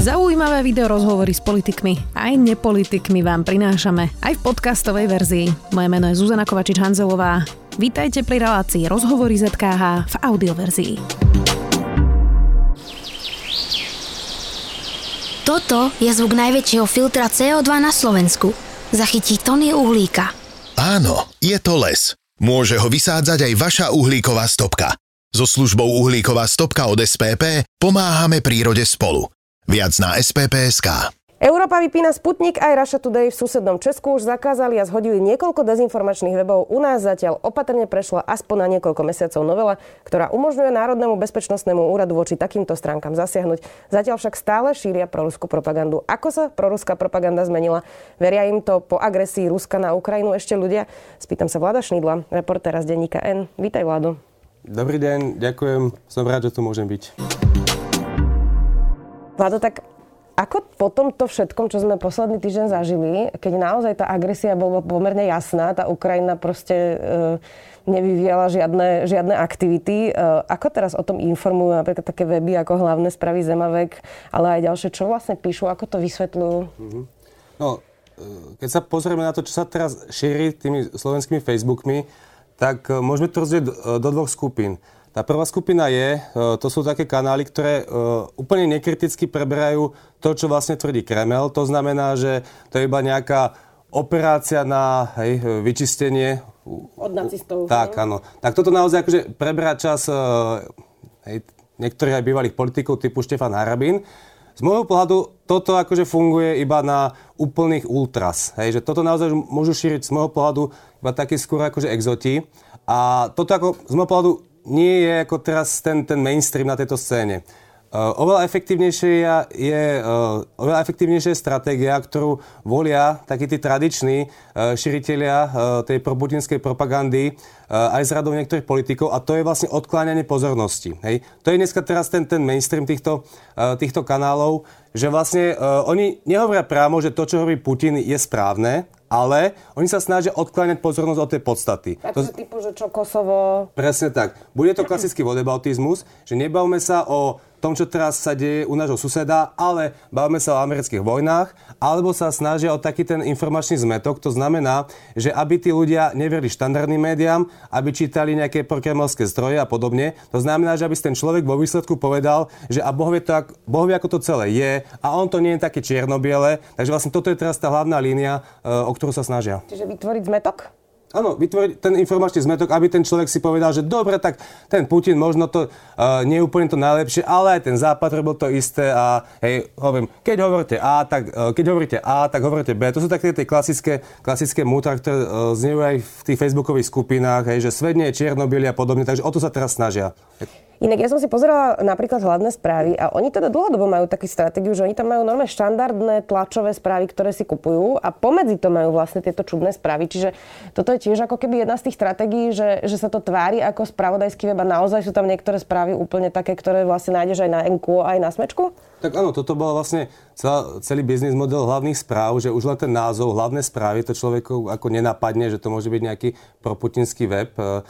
Zaujímavé video rozhovory s politikmi aj nepolitikmi vám prinášame aj v podcastovej verzii. Moje meno je Zuzana Kovačič-Hanzelová. Vítajte pri relácii Rozhovory ZKH v audioverzii. Toto je zvuk najväčšieho filtra CO2 na Slovensku. Zachytí tony uhlíka. Áno, je to les. Môže ho vysádzať aj vaša uhlíková stopka. So službou uhlíková stopka od SPP pomáhame prírode spolu. Viac na spp.sk. Európa vypína Sputnik aj Russia Today v susednom Česku už zakázali a zhodili niekoľko dezinformačných webov. U nás zatiaľ opatrne prešla aspoň na niekoľko mesiacov novela, ktorá umožňuje Národnému bezpečnostnému úradu voči takýmto stránkam zasiahnuť. Zatiaľ však stále šíria proruskú propagandu. Ako sa proruská propaganda zmenila? Veria im to po agresii Ruska na Ukrajinu ešte ľudia? Spýtam sa Vlada Šnidla, reportéra z denníka N. Vítaj, Vlado. Dobrý deň, ďakujem. Som rád, že tu môžem byť. Vlado, tak ako po tomto všetkom, čo sme posledný týždeň zažili, keď naozaj tá agresia bola pomerne jasná, tá Ukrajina proste e, nevyvíjala žiadne, žiadne aktivity, e, ako teraz o tom informujú napríklad také weby ako hlavné spravy Zemavek, ale aj ďalšie, čo vlastne píšu, ako to vysvetľujú? Mm-hmm. No, e, keď sa pozrieme na to, čo sa teraz šíri tými slovenskými Facebookmi, tak e, môžeme to rozdieť do, do dvoch skupín. Tá prvá skupina je, e, to sú také kanály, ktoré e, úplne nekriticky preberajú to, čo vlastne tvrdí Kremel. To znamená, že to je iba nejaká operácia na hej, vyčistenie. Od nacistov. Tak, áno. Tak toto naozaj akože preberá čas e, hej, niektorých aj bývalých politikov typu Štefan Harabín. Z môjho pohľadu toto akože funguje iba na úplných ultras. Hej, že toto naozaj môžu šíriť z môjho pohľadu iba takí skôr akože exoti. A toto ako z môjho pohľadu nie je ako teraz ten, ten mainstream na tejto scéne. Uh, oveľa efektívnejšia je, uh, oveľa efektívnejšia je stratégia, ktorú volia takí tí tradiční uh, širiteľia tej proputinskej propagandy aj z radov niektorých politikov a to je vlastne odkláňanie pozornosti. Hej? To je dneska teraz ten, ten mainstream týchto, týchto kanálov, že vlastne oni nehovoria právo, že to, čo hovorí Putin, je správne, ale oni sa snažia odkláňať pozornosť od tej podstaty. Takže to... typu, že čo Kosovo... Presne tak. Bude to klasický vodebautizmus, že nebavme sa o tom, čo teraz sa deje u nášho suseda, ale bavíme sa o amerických vojnách, alebo sa snažia o taký ten informačný zmetok. To znamená, že aby tí ľudia neverili štandardným médiám, aby čítali nejaké prokremelské zdroje a podobne. To znamená, že aby ten človek vo výsledku povedal, že a Boh to, boh ako to celé je a on to nie je také čierno-biele. Takže vlastne toto je teraz tá hlavná línia, e, o ktorú sa snažia. Čiže vytvoriť zmetok? Áno, vytvoriť ten informačný zmetok, aby ten človek si povedal, že dobre, tak ten Putin možno to uh, nie je úplne to najlepšie, ale aj ten Západ robil to isté a hej, hovorím, keď hovoríte A, tak, uh, keď hovoríte A, tak hovoríte B. To sú také tie klasické, klasické mútra, ktoré uh, znievajú aj v tých facebookových skupinách, hej, že svet nie je čierno a podobne, takže o to sa teraz snažia. Inak ja som si pozerala napríklad hlavné správy a oni teda dlhodobo majú takú stratégiu, že oni tam majú normálne štandardné tlačové správy, ktoré si kupujú a pomedzi to majú vlastne tieto čudné správy. Čiže toto je tiež ako keby jedna z tých stratégií, že, že sa to tvári ako spravodajský web a naozaj sú tam niektoré správy úplne také, ktoré vlastne nájdeš aj na NQ, aj na Smečku? Tak áno, toto bol vlastne celá, celý biznis model hlavných správ, že už len ten názov, hlavné správy, to človeku ako nenapadne, že to môže byť nejaký proputinský web. Uh,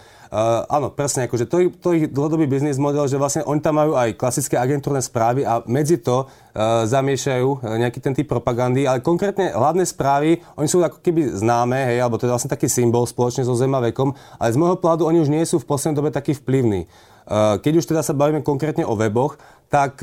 áno, presne, akože to, to ich dlhodobý biznis model, že vlastne oni tam majú aj klasické agentúrne správy a medzi to uh, zamiešajú nejaký ten typ propagandy, ale konkrétne hlavné správy, oni sú ako keby známe, hej, alebo to je vlastne taký symbol spoločne so Zemavekom, ale z môjho pohľadu oni už nie sú v poslednej dobe takí vplyvní. Keď už teda sa bavíme konkrétne o weboch, tak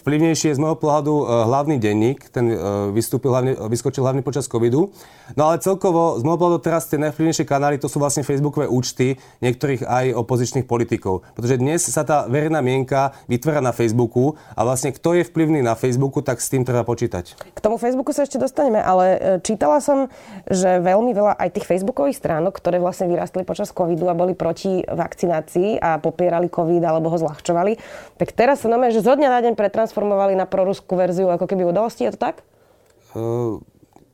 vplyvnejší je z môjho pohľadu hlavný denník, ten vystúpil hlavne, vyskočil hlavne počas covidu. No ale celkovo z môjho pohľadu teraz tie najvplyvnejšie kanály to sú vlastne facebookové účty niektorých aj opozičných politikov. Pretože dnes sa tá verejná mienka vytvára na Facebooku a vlastne kto je vplyvný na Facebooku, tak s tým treba počítať. K tomu Facebooku sa ešte dostaneme, ale čítala som, že veľmi veľa aj tých facebookových stránok, ktoré vlastne vyrastli počas covidu a boli proti vakcinácii a popierali covid alebo ho zľahčovali, tak teraz sa znamená, že zo dňa na deň pretransformovali na proruskú verziu ako keby udalosti, je to tak? Uh,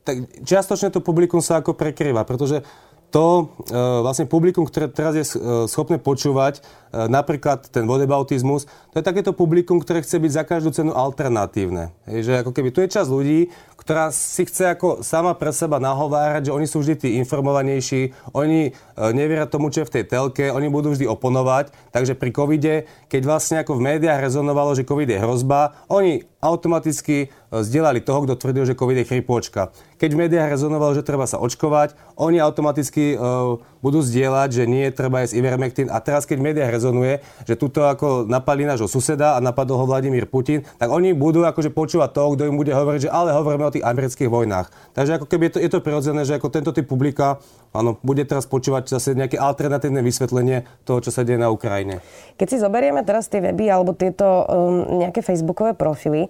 tak čiastočne to publikum sa ako prekrýva, pretože to e, vlastne publikum, ktoré teraz je e, schopné počúvať e, napríklad ten vodebautizmus, to je takéto publikum, ktoré chce byť za každú cenu alternatívne. Je, že ako keby tu je čas ľudí, ktorá si chce ako sama pre seba nahovárať, že oni sú vždy tí informovanejší, oni neveria tomu, čo je v tej telke, oni budú vždy oponovať. Takže pri covide, keď vlastne ako v médiách rezonovalo, že covid je hrozba, oni automaticky e, zdieľali toho, kto tvrdil, že COVID je chrypôčka. Keď v médiách rezonovalo, že treba sa očkovať, oni automaticky uh, budú zdieľať, že nie treba jesť Ivermectin. A teraz, keď v médiách rezonuje, že tuto ako napadli nášho suseda a napadol ho Vladimír Putin, tak oni budú akože počúvať toho, kto im bude hovoriť, že ale hovoríme o tých amerických vojnách. Takže ako keby je to, je to prirodzené, že ako tento typ publika áno, bude teraz počúvať zase nejaké alternatívne vysvetlenie toho, čo sa deje na Ukrajine. Keď si zoberieme teraz tie weby alebo tieto um, nejaké facebookové profily,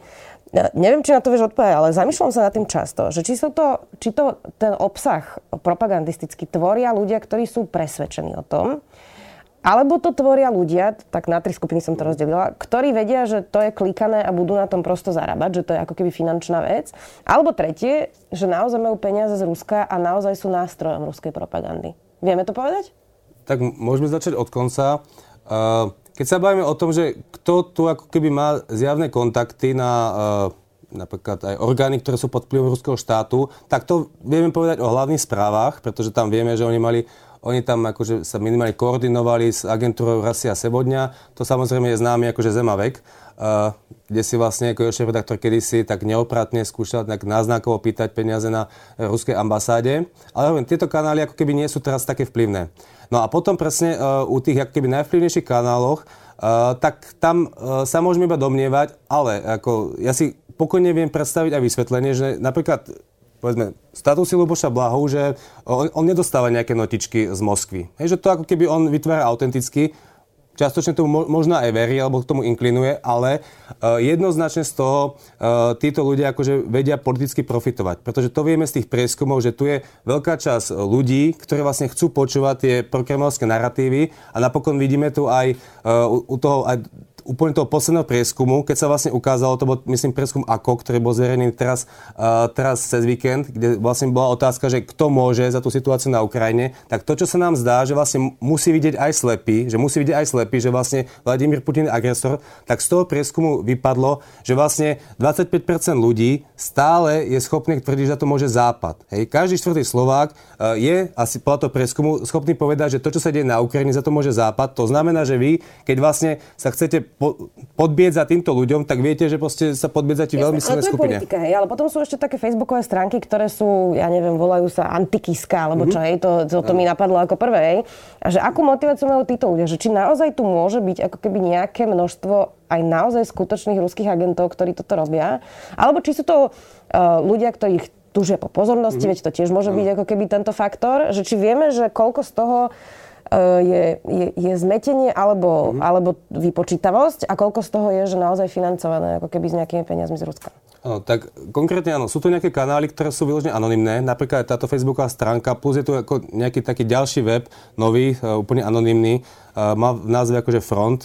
neviem, či na to vieš odpovedať, ale zamýšľam sa nad tým často, že či, sú to, či to ten obsah propagandisticky tvoria ľudia, ktorí sú presvedčení o tom, alebo to tvoria ľudia, tak na tri skupiny som to rozdelila, ktorí vedia, že to je klikané a budú na tom prosto zarábať, že to je ako keby finančná vec. Alebo tretie, že naozaj majú peniaze z Ruska a naozaj sú nástrojom ruskej propagandy. Vieme to povedať? Tak môžeme začať od konca. Uh keď sa bavíme o tom, že kto tu ako keby má zjavné kontakty na uh, napríklad aj orgány, ktoré sú pod vplyvom ruského štátu, tak to vieme povedať o hlavných správach, pretože tam vieme, že oni mali oni tam akože sa minimálne koordinovali s agentúrou Rasia Sebodňa. To samozrejme je známy akože Zemavek, uh, kde si vlastne ako šéf redaktor kedysi tak neopratne skúšal tak náznakovo pýtať peniaze na ruskej ambasáde. Ale hovorím, tieto kanály ako keby nie sú teraz také vplyvné. No a potom presne uh, u tých keby najvplyvnejších kanáloch, uh, tak tam uh, sa môžeme iba domnievať, ale ako ja si pokojne viem predstaviť aj vysvetlenie, že napríklad povedzme, statusy Luboša Blahu, že on, on nedostáva nejaké notičky z Moskvy. Hej, že to ako keby on vytvára autenticky, častočne tomu možno aj verí, alebo k tomu inklinuje, ale uh, jednoznačne z toho uh, títo ľudia akože vedia politicky profitovať. Pretože to vieme z tých prieskumov, že tu je veľká časť ľudí, ktorí vlastne chcú počúvať tie prokremovské narratívy a napokon vidíme tu aj u, u toho aj úplne toho posledného prieskumu, keď sa vlastne ukázalo, to bol myslím prieskum AKO, ktorý bol zverejný teraz, uh, teraz cez víkend, kde vlastne bola otázka, že kto môže za tú situáciu na Ukrajine, tak to, čo sa nám zdá, že vlastne musí vidieť aj slepý, že musí vidieť aj slepý, že vlastne Vladimír Putin je agresor, tak z toho prieskumu vypadlo, že vlastne 25% ľudí stále je schopný tvrdiť, že za to môže Západ. Hej, každý štvrtý Slovák uh, je asi podľa toho prieskumu schopný povedať, že to, čo sa deje na Ukrajine, za to môže Západ. To znamená, že vy, keď vlastne sa chcete po, podbieť za týmto ľuďom, tak viete, že proste sa podbiedzate veľmi silné skupine. Politika, hej, ale potom sú ešte také facebookové stránky, ktoré sú, ja neviem, volajú sa antikiska, alebo mm-hmm. čo, hej, to, to, to mi napadlo ako prvé, hej. A že akú motiváciu majú títo ľudia, že či naozaj tu môže byť ako keby nejaké množstvo aj naozaj skutočných ruských agentov, ktorí toto robia, alebo či sú to uh, ľudia, ktorí túžia po pozornosti, mm-hmm. veď to tiež môže byť ako keby tento faktor, že či vieme, že koľko z toho je, je, je zmetenie alebo, mm-hmm. alebo vypočítavosť a koľko z toho je, že naozaj financované ako keby s nejakými peniazmi z Ruska? Áno, tak konkrétne áno, sú to nejaké kanály, ktoré sú vyložené anonymné, napríklad táto facebooková stránka, plus je tu ako nejaký taký ďalší web, nový, uh, úplne anonymný, uh, má v názve akože front,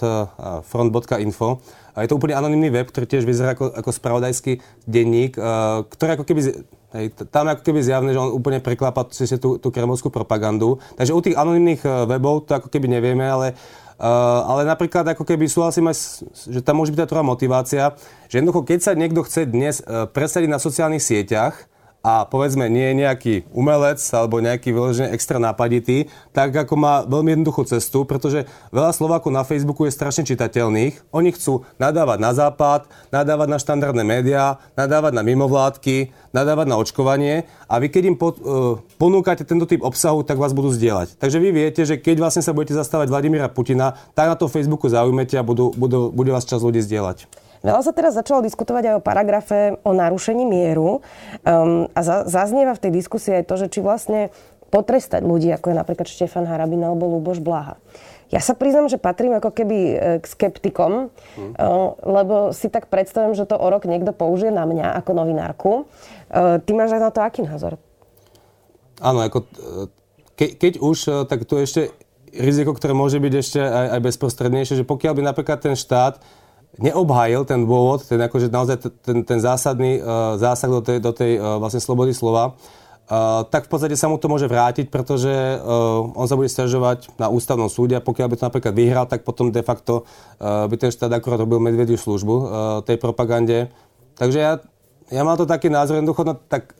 front.info. A je to úplne anonymný web, ktorý tiež vyzerá ako, ako spravodajský denník, ktorý ako keby Hej, tam ako keby zjavné, že on úplne preklápa tú, tú kremovskú propagandu. Takže u tých anonimných e, webov to ako keby nevieme, ale, uh, ale napríklad ako keby súhlasím aj, že tam môže byť tá motivácia, že jednoducho, keď sa niekto chce dnes uh, presadiť na sociálnych sieťach, a povedzme nie je nejaký umelec alebo nejaký vyložený extra nápaditý, tak ako má veľmi jednoduchú cestu, pretože veľa Slovákov na Facebooku je strašne čitateľných. Oni chcú nadávať na západ, nadávať na štandardné médiá, nadávať na mimovládky, nadávať na očkovanie a vy keď im pod, uh, ponúkate tento typ obsahu, tak vás budú zdieľať. Takže vy viete, že keď vlastne sa budete zastávať Vladimíra Putina, tak na tom Facebooku zaujmete a budú, budú, bude vás čas ľudí zdieľať. Veľa sa teraz začalo diskutovať aj o paragrafe o narušení mieru um, a za, zaznieva v tej diskusii aj to, že či vlastne potrestať ľudí, ako je napríklad Štefan Harabin alebo Luboš Blaha. Ja sa priznam, že patrím ako keby e, k skeptikom, hmm. lebo si tak predstavím, že to o rok niekto použije na mňa ako novinárku. E, ty máš aj na to aký názor? Áno, ako, ke, keď už, tak tu ešte riziko, ktoré môže byť ešte aj, aj bezprostrednejšie, že pokiaľ by napríklad ten štát neobhájil ten dôvod, ten, akože naozaj ten, ten zásadný uh, zásah do tej, do tej uh, vlastne slobody slova, uh, tak v podstate sa mu to môže vrátiť, pretože uh, on sa bude stiažovať na ústavnom súde a pokiaľ by to napríklad vyhral, tak potom de facto uh, by ten štát akurát robil medvediu službu uh, tej propagande. Takže ja, ja mám to taký názor, jednoducho, no, tak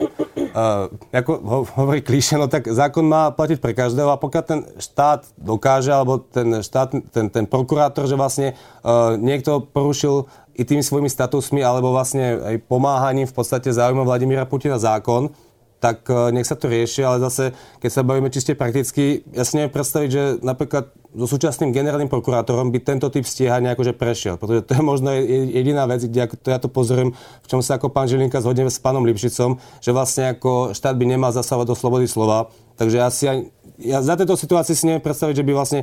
uh, ako hovorí klíše, no tak zákon má platiť pre každého a pokiaľ ten štát dokáže, alebo ten štát, ten, ten prokurátor, že vlastne uh, niekto porušil i tými svojimi statusmi alebo vlastne aj pomáhaním v podstate záujmom Vladimíra Putina zákon, tak e, nech sa to rieši, ale zase, keď sa bavíme čiste prakticky, ja si neviem predstaviť, že napríklad so súčasným generálnym prokurátorom by tento typ stíhania akože prešiel. Pretože to je možno jediná vec, kde ako to ja to pozorujem, v čom sa ako pán Žilinka zhodne s pánom Lipšicom, že vlastne ako štát by nemal zasávať do slobody slova. Takže ja si aj, ja za tejto situácii si neviem predstaviť, že by vlastne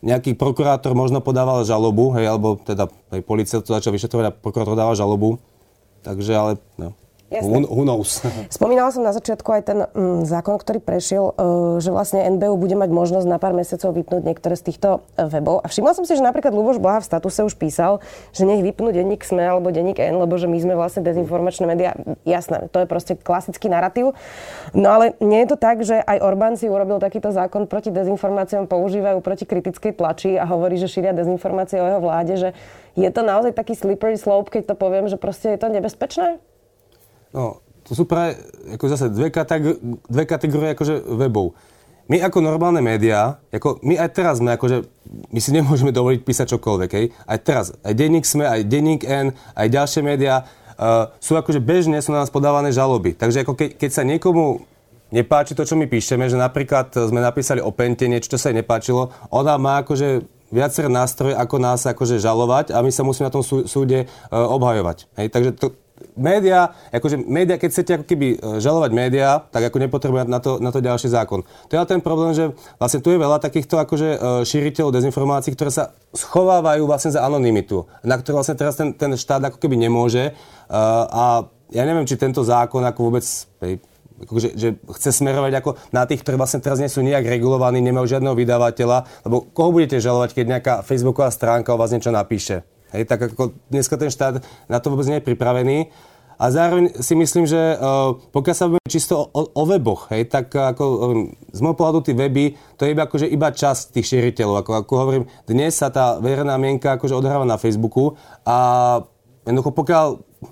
nejaký prokurátor možno podával žalobu, hej, alebo teda aj policia to začal vyšetrovať a prokurátor dával žalobu. Takže ale, no. Who knows? Spomínala som na začiatku aj ten mm, zákon, ktorý prešiel, uh, že vlastne NBU bude mať možnosť na pár mesiacov vypnúť niektoré z týchto uh, webov. A všimla som si, že napríklad Luboš Blaha v statuse už písal, že nech vypnú denník SME alebo denník N, lebo že my sme vlastne dezinformačné médiá. Jasné, to je proste klasický narratív. No ale nie je to tak, že aj Orbán si urobil takýto zákon proti dezinformáciám, používajú proti kritickej tlači a hovorí, že šíria dezinformácie o jeho vláde, že je to naozaj taký slippery slope, keď to poviem, že proste je to nebezpečné? No, to sú práve ako zase dve, kategórie, dve kategórie akože webov. My ako normálne médiá, ako my aj teraz sme, akože, my si nemôžeme dovoliť písať čokoľvek, hej? Aj teraz, aj denník sme, aj denník N, aj ďalšie médiá, uh, sú akože bežne, sú na nás podávané žaloby. Takže ako ke, keď sa niekomu nepáči to, čo my píšeme, že napríklad sme napísali o Pente niečo, čo sa jej nepáčilo, ona má akože viaceré nástroje, ako nás akože žalovať a my sa musíme na tom súde uh, obhajovať. Hej? Takže to, média, akože média, keď chcete ako keby e, žalovať média, tak ako nepotrebuje na to, na to ďalší zákon. To je ale ten problém, že vlastne tu je veľa takýchto akože e, šíriteľov dezinformácií, ktoré sa schovávajú vlastne za anonymitu, na ktoré vlastne teraz ten, ten štát ako keby nemôže. Uh, a ja neviem, či tento zákon ako vôbec akože, že chce smerovať ako na tých, ktorí vlastne teraz nie sú nejak regulovaní, nemajú žiadneho vydavateľa, lebo koho budete žalovať, keď nejaká facebooková stránka o vás niečo napíše? Hej, tak ako dneska ten štát na to vôbec nie je pripravený. A zároveň si myslím, že uh, pokiaľ sa bavíme čisto o, o weboch, hej, tak ako um, z môjho pohľadu tie weby, to je iba, akože iba časť tých šíriteľov. Ako, ako hovorím, dnes sa tá verejná mienka akože odhráva na Facebooku a jednoducho pokiaľ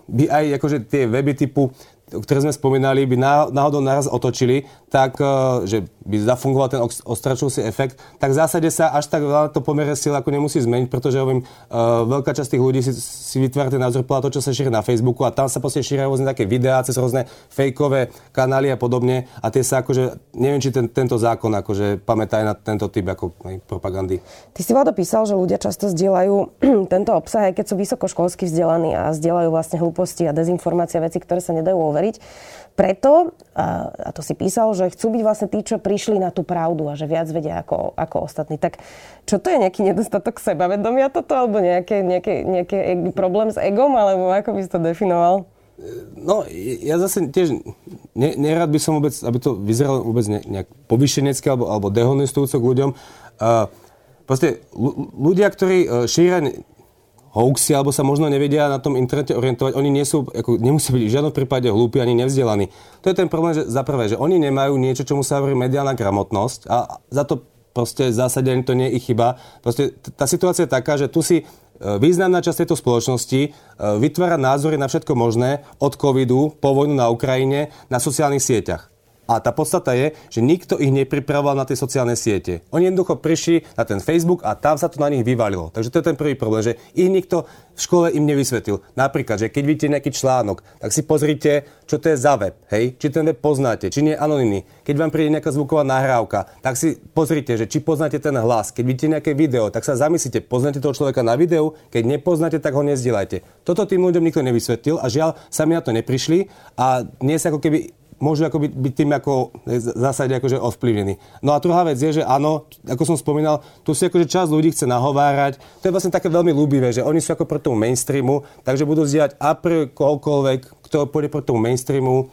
by aj akože tie weby typu ktoré sme spomínali, by náhodou naraz otočili, tak e, že by zafungoval ten ostračujúci efekt, tak v zásade sa až tak veľa to pomere síl ako nemusí zmeniť, pretože hovorím, e, veľká časť tých ľudí si, si vytvára ten názor podľa toho, čo sa šíri na Facebooku a tam sa proste šíria rôzne také videá cez rôzne fejkové kanály a podobne a tie sa akože, neviem, či ten, tento zákon akože pamätá aj na tento typ ako aj propagandy. Ty si Vlado písal, že ľudia často zdieľajú tento obsah, aj keď sú vysokoškolsky vzdelaní a zdieľajú vlastne hlúposti a dezinformácie, veci, ktoré sa nedajú overiť. Preto, a to si písal, že chcú byť vlastne tí, čo prišli na tú pravdu a že viac vedia ako, ako ostatní. Tak čo to je nejaký nedostatok sebavedomia toto, alebo nejaký, nejaký, nejaký problém s egom, alebo ako by si to definoval? No, ja zase tiež ne, nerad by som vôbec, aby to vyzeralo vôbec ne, nejak povyšenecké alebo, alebo dehonestujúco k ľuďom. Uh, proste ľudia, ktorí e, šíria hoaxy, alebo sa možno nevedia na tom internete orientovať. Oni nie sú, ako, nemusia byť v žiadnom prípade hlúpi ani nevzdelaní. To je ten problém, že za prvé, že oni nemajú niečo, čomu sa hovorí mediálna gramotnosť a za to proste v zásade to nie je ich chyba. Proste tá situácia je taká, že tu si e, významná časť tejto spoločnosti e, vytvára názory na všetko možné, od covidu po vojnu na Ukrajine, na sociálnych sieťach. A tá podstata je, že nikto ich nepripravoval na tie sociálne siete. Oni jednoducho prišli na ten Facebook a tam sa to na nich vyvalilo. Takže to je ten prvý problém, že ich nikto v škole im nevysvetlil. Napríklad, že keď vidíte nejaký článok, tak si pozrite, čo to je za web, hej? či ten web poznáte, či nie je anonimný. Keď vám príde nejaká zvuková nahrávka, tak si pozrite, že či poznáte ten hlas. Keď vidíte nejaké video, tak sa zamyslite, poznáte toho človeka na videu, keď nepoznáte, tak ho nezdielajte. Toto tým ľuďom nikto nevysvetlil a žiaľ, sami na to neprišli a dnes ako keby môžu ako byť, tým ako v zásade akože ovplyvnení. No a druhá vec je, že áno, ako som spomínal, tu si akože časť ľudí chce nahovárať. To je vlastne také veľmi ľúbivé, že oni sú ako proti tomu mainstreamu, takže budú zdieľať a pre kohokoľvek, kto pôjde proti tomu mainstreamu.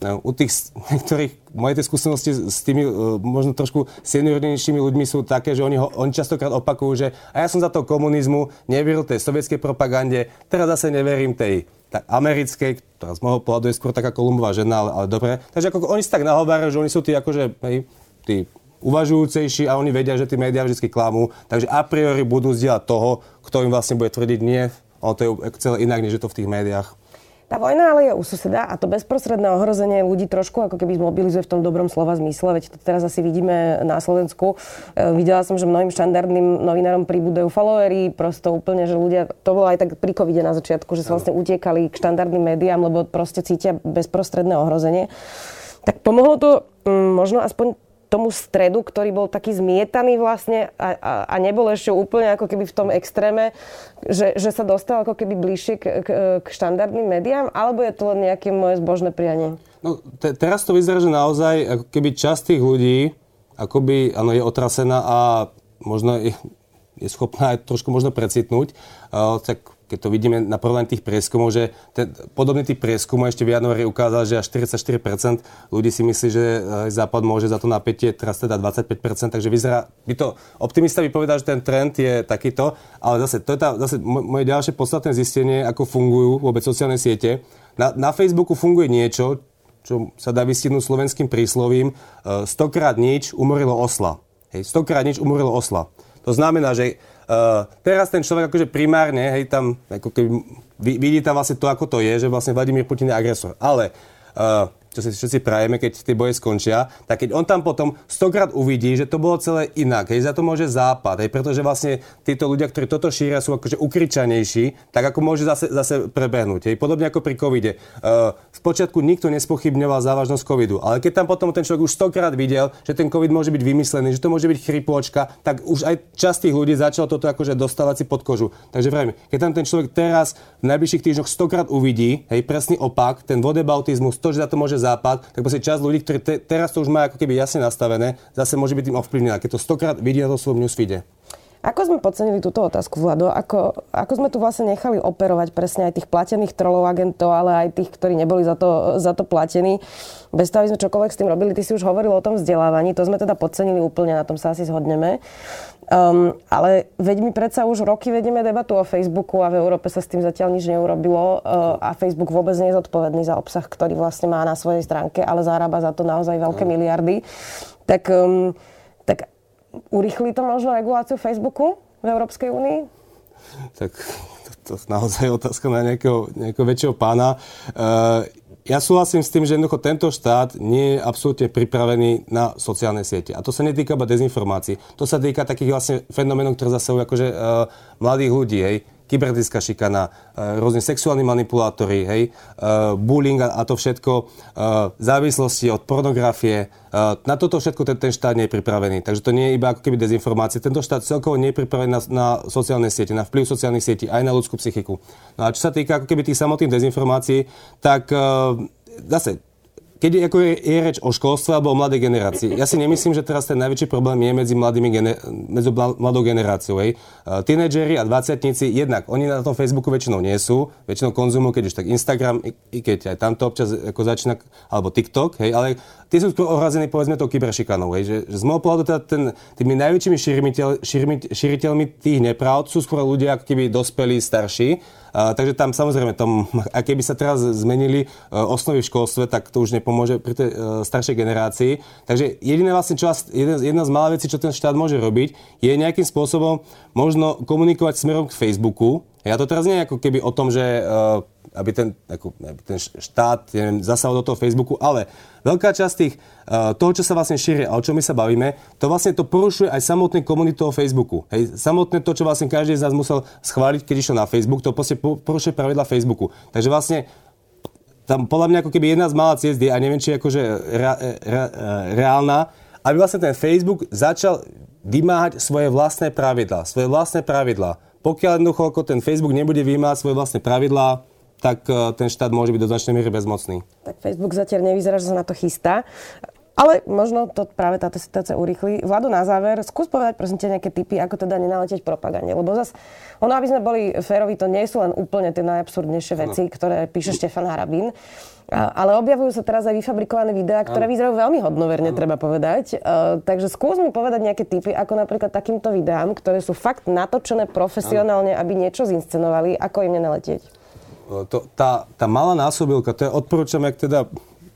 No, u tých niektorých, moje tie skúsenosti s tými uh, možno trošku seniornejšími ľuďmi sú také, že oni, ho, oni častokrát opakujú, že a ja som za to komunizmu, neveril tej sovietskej propagande, teraz zase neverím tej tak americkej, ktorá z môjho pohľadu je skôr taká kolumbová žena, ale, ale dobre. Takže ako oni si tak nahovárajú, že oni sú tí akože, hej, tí uvažujúcejší a oni vedia, že tí médiá vždy klamú. Takže a priori budú zdieľať toho, kto im vlastne bude tvrdiť nie. Ale to je celé inak, než je to v tých médiách. Tá vojna ale je u suseda a to bezprostredné ohrozenie ľudí trošku ako keby zmobilizuje v tom dobrom slova zmysle. Veď to teraz asi vidíme na Slovensku. E, videla som, že mnohým štandardným novinárom pribúdajú followery, prosto úplne, že ľudia, to bolo aj tak pri covide na začiatku, že sa vlastne utiekali k štandardným médiám, lebo proste cítia bezprostredné ohrozenie. Tak pomohlo to mm, možno aspoň tomu stredu, ktorý bol taký zmietaný vlastne a, a, a nebol ešte úplne ako keby v tom extréme, že, že sa dostal ako keby bližšie k, k, k štandardným médiám, alebo je to len nejaké moje zbožné prianie? No, te, teraz to vyzerá, že naozaj ako keby časť tých ľudí akoby, áno, je otrasená a možno je, je schopná aj trošku možno precitnúť. Uh, tak keď to vidíme na porovnaní tých prieskumov, že ten, podobný typ prieskumov ešte v januári ukázal, že až 44% ľudí si myslí, že e, Západ môže za to napätie, teraz teda 25%, takže vyzerá, by to, optimista by povedal, že ten trend je takýto, ale zase, to je tá, zase moje ďalšie podstatné zistenie, ako fungujú vôbec sociálne siete. Na, na Facebooku funguje niečo, čo sa dá vystihnúť slovenským príslovím, e, stokrát nič umorilo osla. Hej, stokrát nič umorilo osla. To znamená, že Uh, teraz ten človek akože primárne, hej, tam ako keby vidí tam vlastne to, ako to je, že vlastne Vladimír Putin je agresor. Ale uh, čo si všetci prajeme, keď tie boje skončia, tak keď on tam potom stokrát uvidí, že to bolo celé inak, hej, za to môže západ, hej, pretože vlastne títo ľudia, ktorí toto šíria, sú akože ukričanejší, tak ako môže zase, zase prebehnúť. Hej. Podobne ako pri covide. Uh, spočiatku nikto nespochybňoval závažnosť covidu, ale keď tam potom ten človek už stokrát videl, že ten covid môže byť vymyslený, že to môže byť chrypôčka, tak už aj časť tých ľudí začalo toto akože dostávať si pod kožu. Takže vrajme, keď tam ten človek teraz v najbližších týždňoch stokrát uvidí, hej, presný opak, ten vodebautizmus, to, že za to môže západ, tak proste časť ľudí, ktorí te, teraz to už majú ako keby jasne nastavené, zase môže byť tým ovplyvnená, keď to stokrát vidia to svojom newsfeede. Ako sme podcenili túto otázku, Vlado? Ako, ako sme tu vlastne nechali operovať presne aj tých platených trolov agentov, ale aj tých, ktorí neboli za to, za to platení? Bez toho, aby sme čokoľvek s tým robili. Ty si už hovoril o tom vzdelávaní, to sme teda podcenili úplne, na tom sa asi zhodneme. Um, ale veď my predsa už roky vedieme debatu o Facebooku a v Európe sa s tým zatiaľ nič neurobilo uh, a Facebook vôbec nie je zodpovedný za obsah, ktorý vlastne má na svojej stránke, ale zarába za to naozaj veľké miliardy. Tak, um, tak Urychlí to možno reguláciu Facebooku v Európskej únii? Tak to, to naozaj je otázka na nejakého, nejakého väčšieho pána. Uh, ja súhlasím s tým, že jednoducho tento štát nie je absolútne pripravený na sociálne siete. A to sa netýka iba dezinformácií. To sa týka takých vlastne fenoménov, ktoré zasahujú akože uh, mladých ľudí. Hej kybernetická šikana, e, rôzne sexuálni manipulátory, hej, e, bullying a to všetko, e, závislosti od pornografie. Na toto všetko ten, ten štát nie je pripravený. Takže to nie je iba ako keby dezinformácie. Tento štát celkovo nie je pripravený na, na sociálne siete, na vplyv sociálnych sietí, aj na ľudskú psychiku. No a čo sa týka ako keby tých samotných dezinformácií, tak zase keď je, ako je, je reč o školstve alebo o mladej generácii, ja si nemyslím, že teraz ten najväčší problém je medzi, mladými gener- medzi mladou generáciou. Hej. Uh, tínedžeri a dvadsiatníci, jednak oni na tom Facebooku väčšinou nie sú, väčšinou konzumujú, keď už tak Instagram, i, i keď aj tamto občas ako začína, alebo TikTok, hej, ale tí sú skôr ohrazení povedzme tou kyberšikanou. Hej, že, že z môjho pohľadu teda ten, tými najväčšími šíriteľ, šíriteľmi tých nepravd sú skôr ľudia ako keby dospelí, starší, Takže tam samozrejme, tom, a keby sa teraz zmenili uh, osnovy v školstve, tak to už nepomôže pri tej uh, staršej generácii. Takže jediné vlastne, čo, jedna, jedna z malých vecí, čo ten štát môže robiť, je nejakým spôsobom možno komunikovať smerom k Facebooku. Ja to teraz nie je ako keby o tom, že uh, aby ten, ako, aby ten štát neviem, zasahol do toho Facebooku, ale veľká časť tých, uh, toho, čo sa vlastne šíri a o čom my sa bavíme, to vlastne to porušuje aj samotné komunitu toho Facebooku. Hej, samotné to, čo vlastne každý z nás musel schváliť, keď išiel na Facebook, to proste porušuje pravidla Facebooku. Takže vlastne tam podľa mňa ako keby jedna z malá ciest je, a neviem, či je akože re, re, reálna, aby vlastne ten Facebook začal vymáhať svoje vlastné pravidlá. Svoje vlastné pravidlá. Pokiaľ jednoducho ako ten Facebook nebude vymáhať svoje vlastné pravidlá, tak e, ten štát môže byť do značnej miery bezmocný. Tak Facebook zatiaľ nevyzerá, že sa na to chystá. Ale možno to práve táto situácia urýchli. Vlado, na záver, skús povedať prosím ťa nejaké typy, ako teda nenaletieť propagande. Lebo zase, ono, aby sme boli férovi, to nie sú len úplne tie najabsurdnejšie veci, no. ktoré píše Štefan Harabín. Ale objavujú sa teraz aj vyfabrikované videá, ktoré ano. vyzerajú veľmi hodnoverne, ano. treba povedať. Uh, takže skús mi povedať nejaké typy, ako napríklad takýmto videám, ktoré sú fakt natočené profesionálne, ano. aby niečo zinscenovali, ako im nenaletieť to, tá, tá malá násobilka, to je odporúčam, ak teda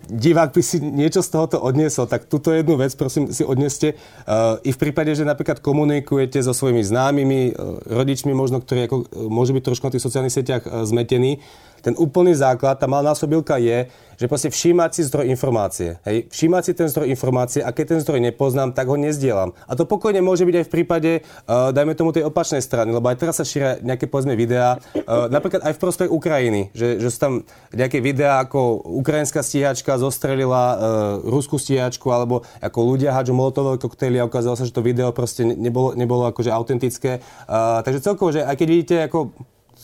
divák by si niečo z tohoto odniesol, tak túto jednu vec prosím si odneste. Uh, I v prípade, že napríklad komunikujete so svojimi známymi, uh, rodičmi možno, ktorí ako, uh, môžu byť trošku na tých sociálnych sieťach uh, zmetení, ten úplný základ, tá malá násobilka je, že proste všímať si zdroj informácie. Hej, všímať si ten zdroj informácie a keď ten zdroj nepoznám, tak ho nezdielam. A to pokojne môže byť aj v prípade, uh, dajme tomu tej opačnej strany, lebo aj teraz sa šíria nejaké povedzme videá, uh, napríklad aj v prospech Ukrajiny, že, že sú tam nejaké videá, ako ukrajinská stíhačka zostrelila uh, ruskú stíhačku, alebo ako ľudia hádžu molotové koktejly a ukázalo sa, že to video proste nebolo, nebolo akože autentické. Uh, takže celkovo, že aj keď vidíte ako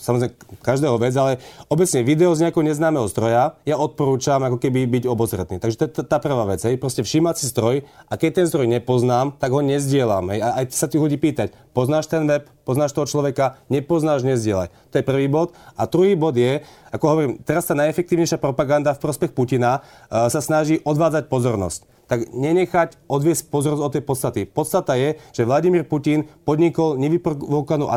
samozrejme každého vec, ale obecne video z nejakého neznámeho zdroja, ja odporúčam ako keby byť obozretný. Takže to je tá prvá vec, hej, proste všímať si stroj a keď ten zdroj nepoznám, tak ho nezdielam. Hej. A aj sa tých ľudí pýtať, poznáš ten web, poznáš toho človeka, nepoznáš, nezdielaj. To je prvý bod. A druhý bod je, ako hovorím, teraz tá najefektívnejšia propaganda v prospech Putina uh, sa snaží odvádzať pozornosť tak nenechať odviesť pozornosť od tej podstaty. Podstata je, že Vladimír Putin podnikol nevyprovokovanú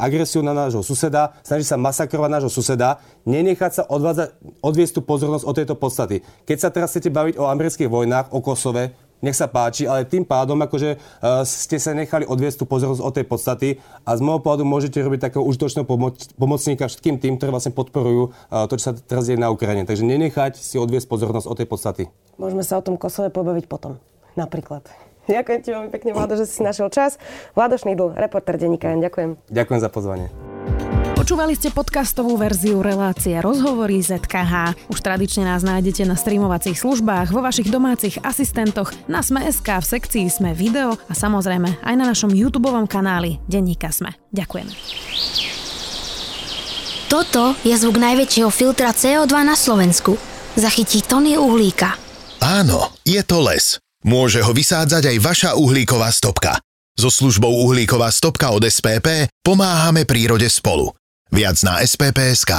agresiu na nášho suseda, snaží sa masakrovať nášho suseda, nenechať sa odvádzať, odviesť tú pozornosť od tejto podstaty. Keď sa teraz chcete baviť o amerických vojnách, o Kosove, nech sa páči, ale tým pádom akože uh, ste sa nechali odviesť tú pozornosť od tej podstaty a z môjho pohľadu môžete robiť takého užitočného pomoc, pomocníka všetkým tým, ktorí vlastne podporujú uh, to, čo sa teraz deje na Ukrajine. Takže nenechať si odviesť pozornosť od tej podstaty. Môžeme sa o tom Kosove pobaviť potom. Napríklad. Ďakujem ti veľmi pekne, Vlado, že si našiel čas. Vlado Šnidl, reporter denníka. Ďakujem. Ďakujem za pozvanie. Počúvali ste podcastovú verziu relácie Rozhovory ZKH. Už tradične nás nájdete na streamovacích službách, vo vašich domácich asistentoch, na Sme.sk, v sekcii Sme video a samozrejme aj na našom YouTube kanáli Denníka Sme. Ďakujem. Toto je zvuk najväčšieho filtra CO2 na Slovensku. Zachytí tony uhlíka. Áno, je to les. Môže ho vysádzať aj vaša uhlíková stopka. So službou uhlíková stopka od SPP pomáhame prírode spolu. Viac na spp.sk.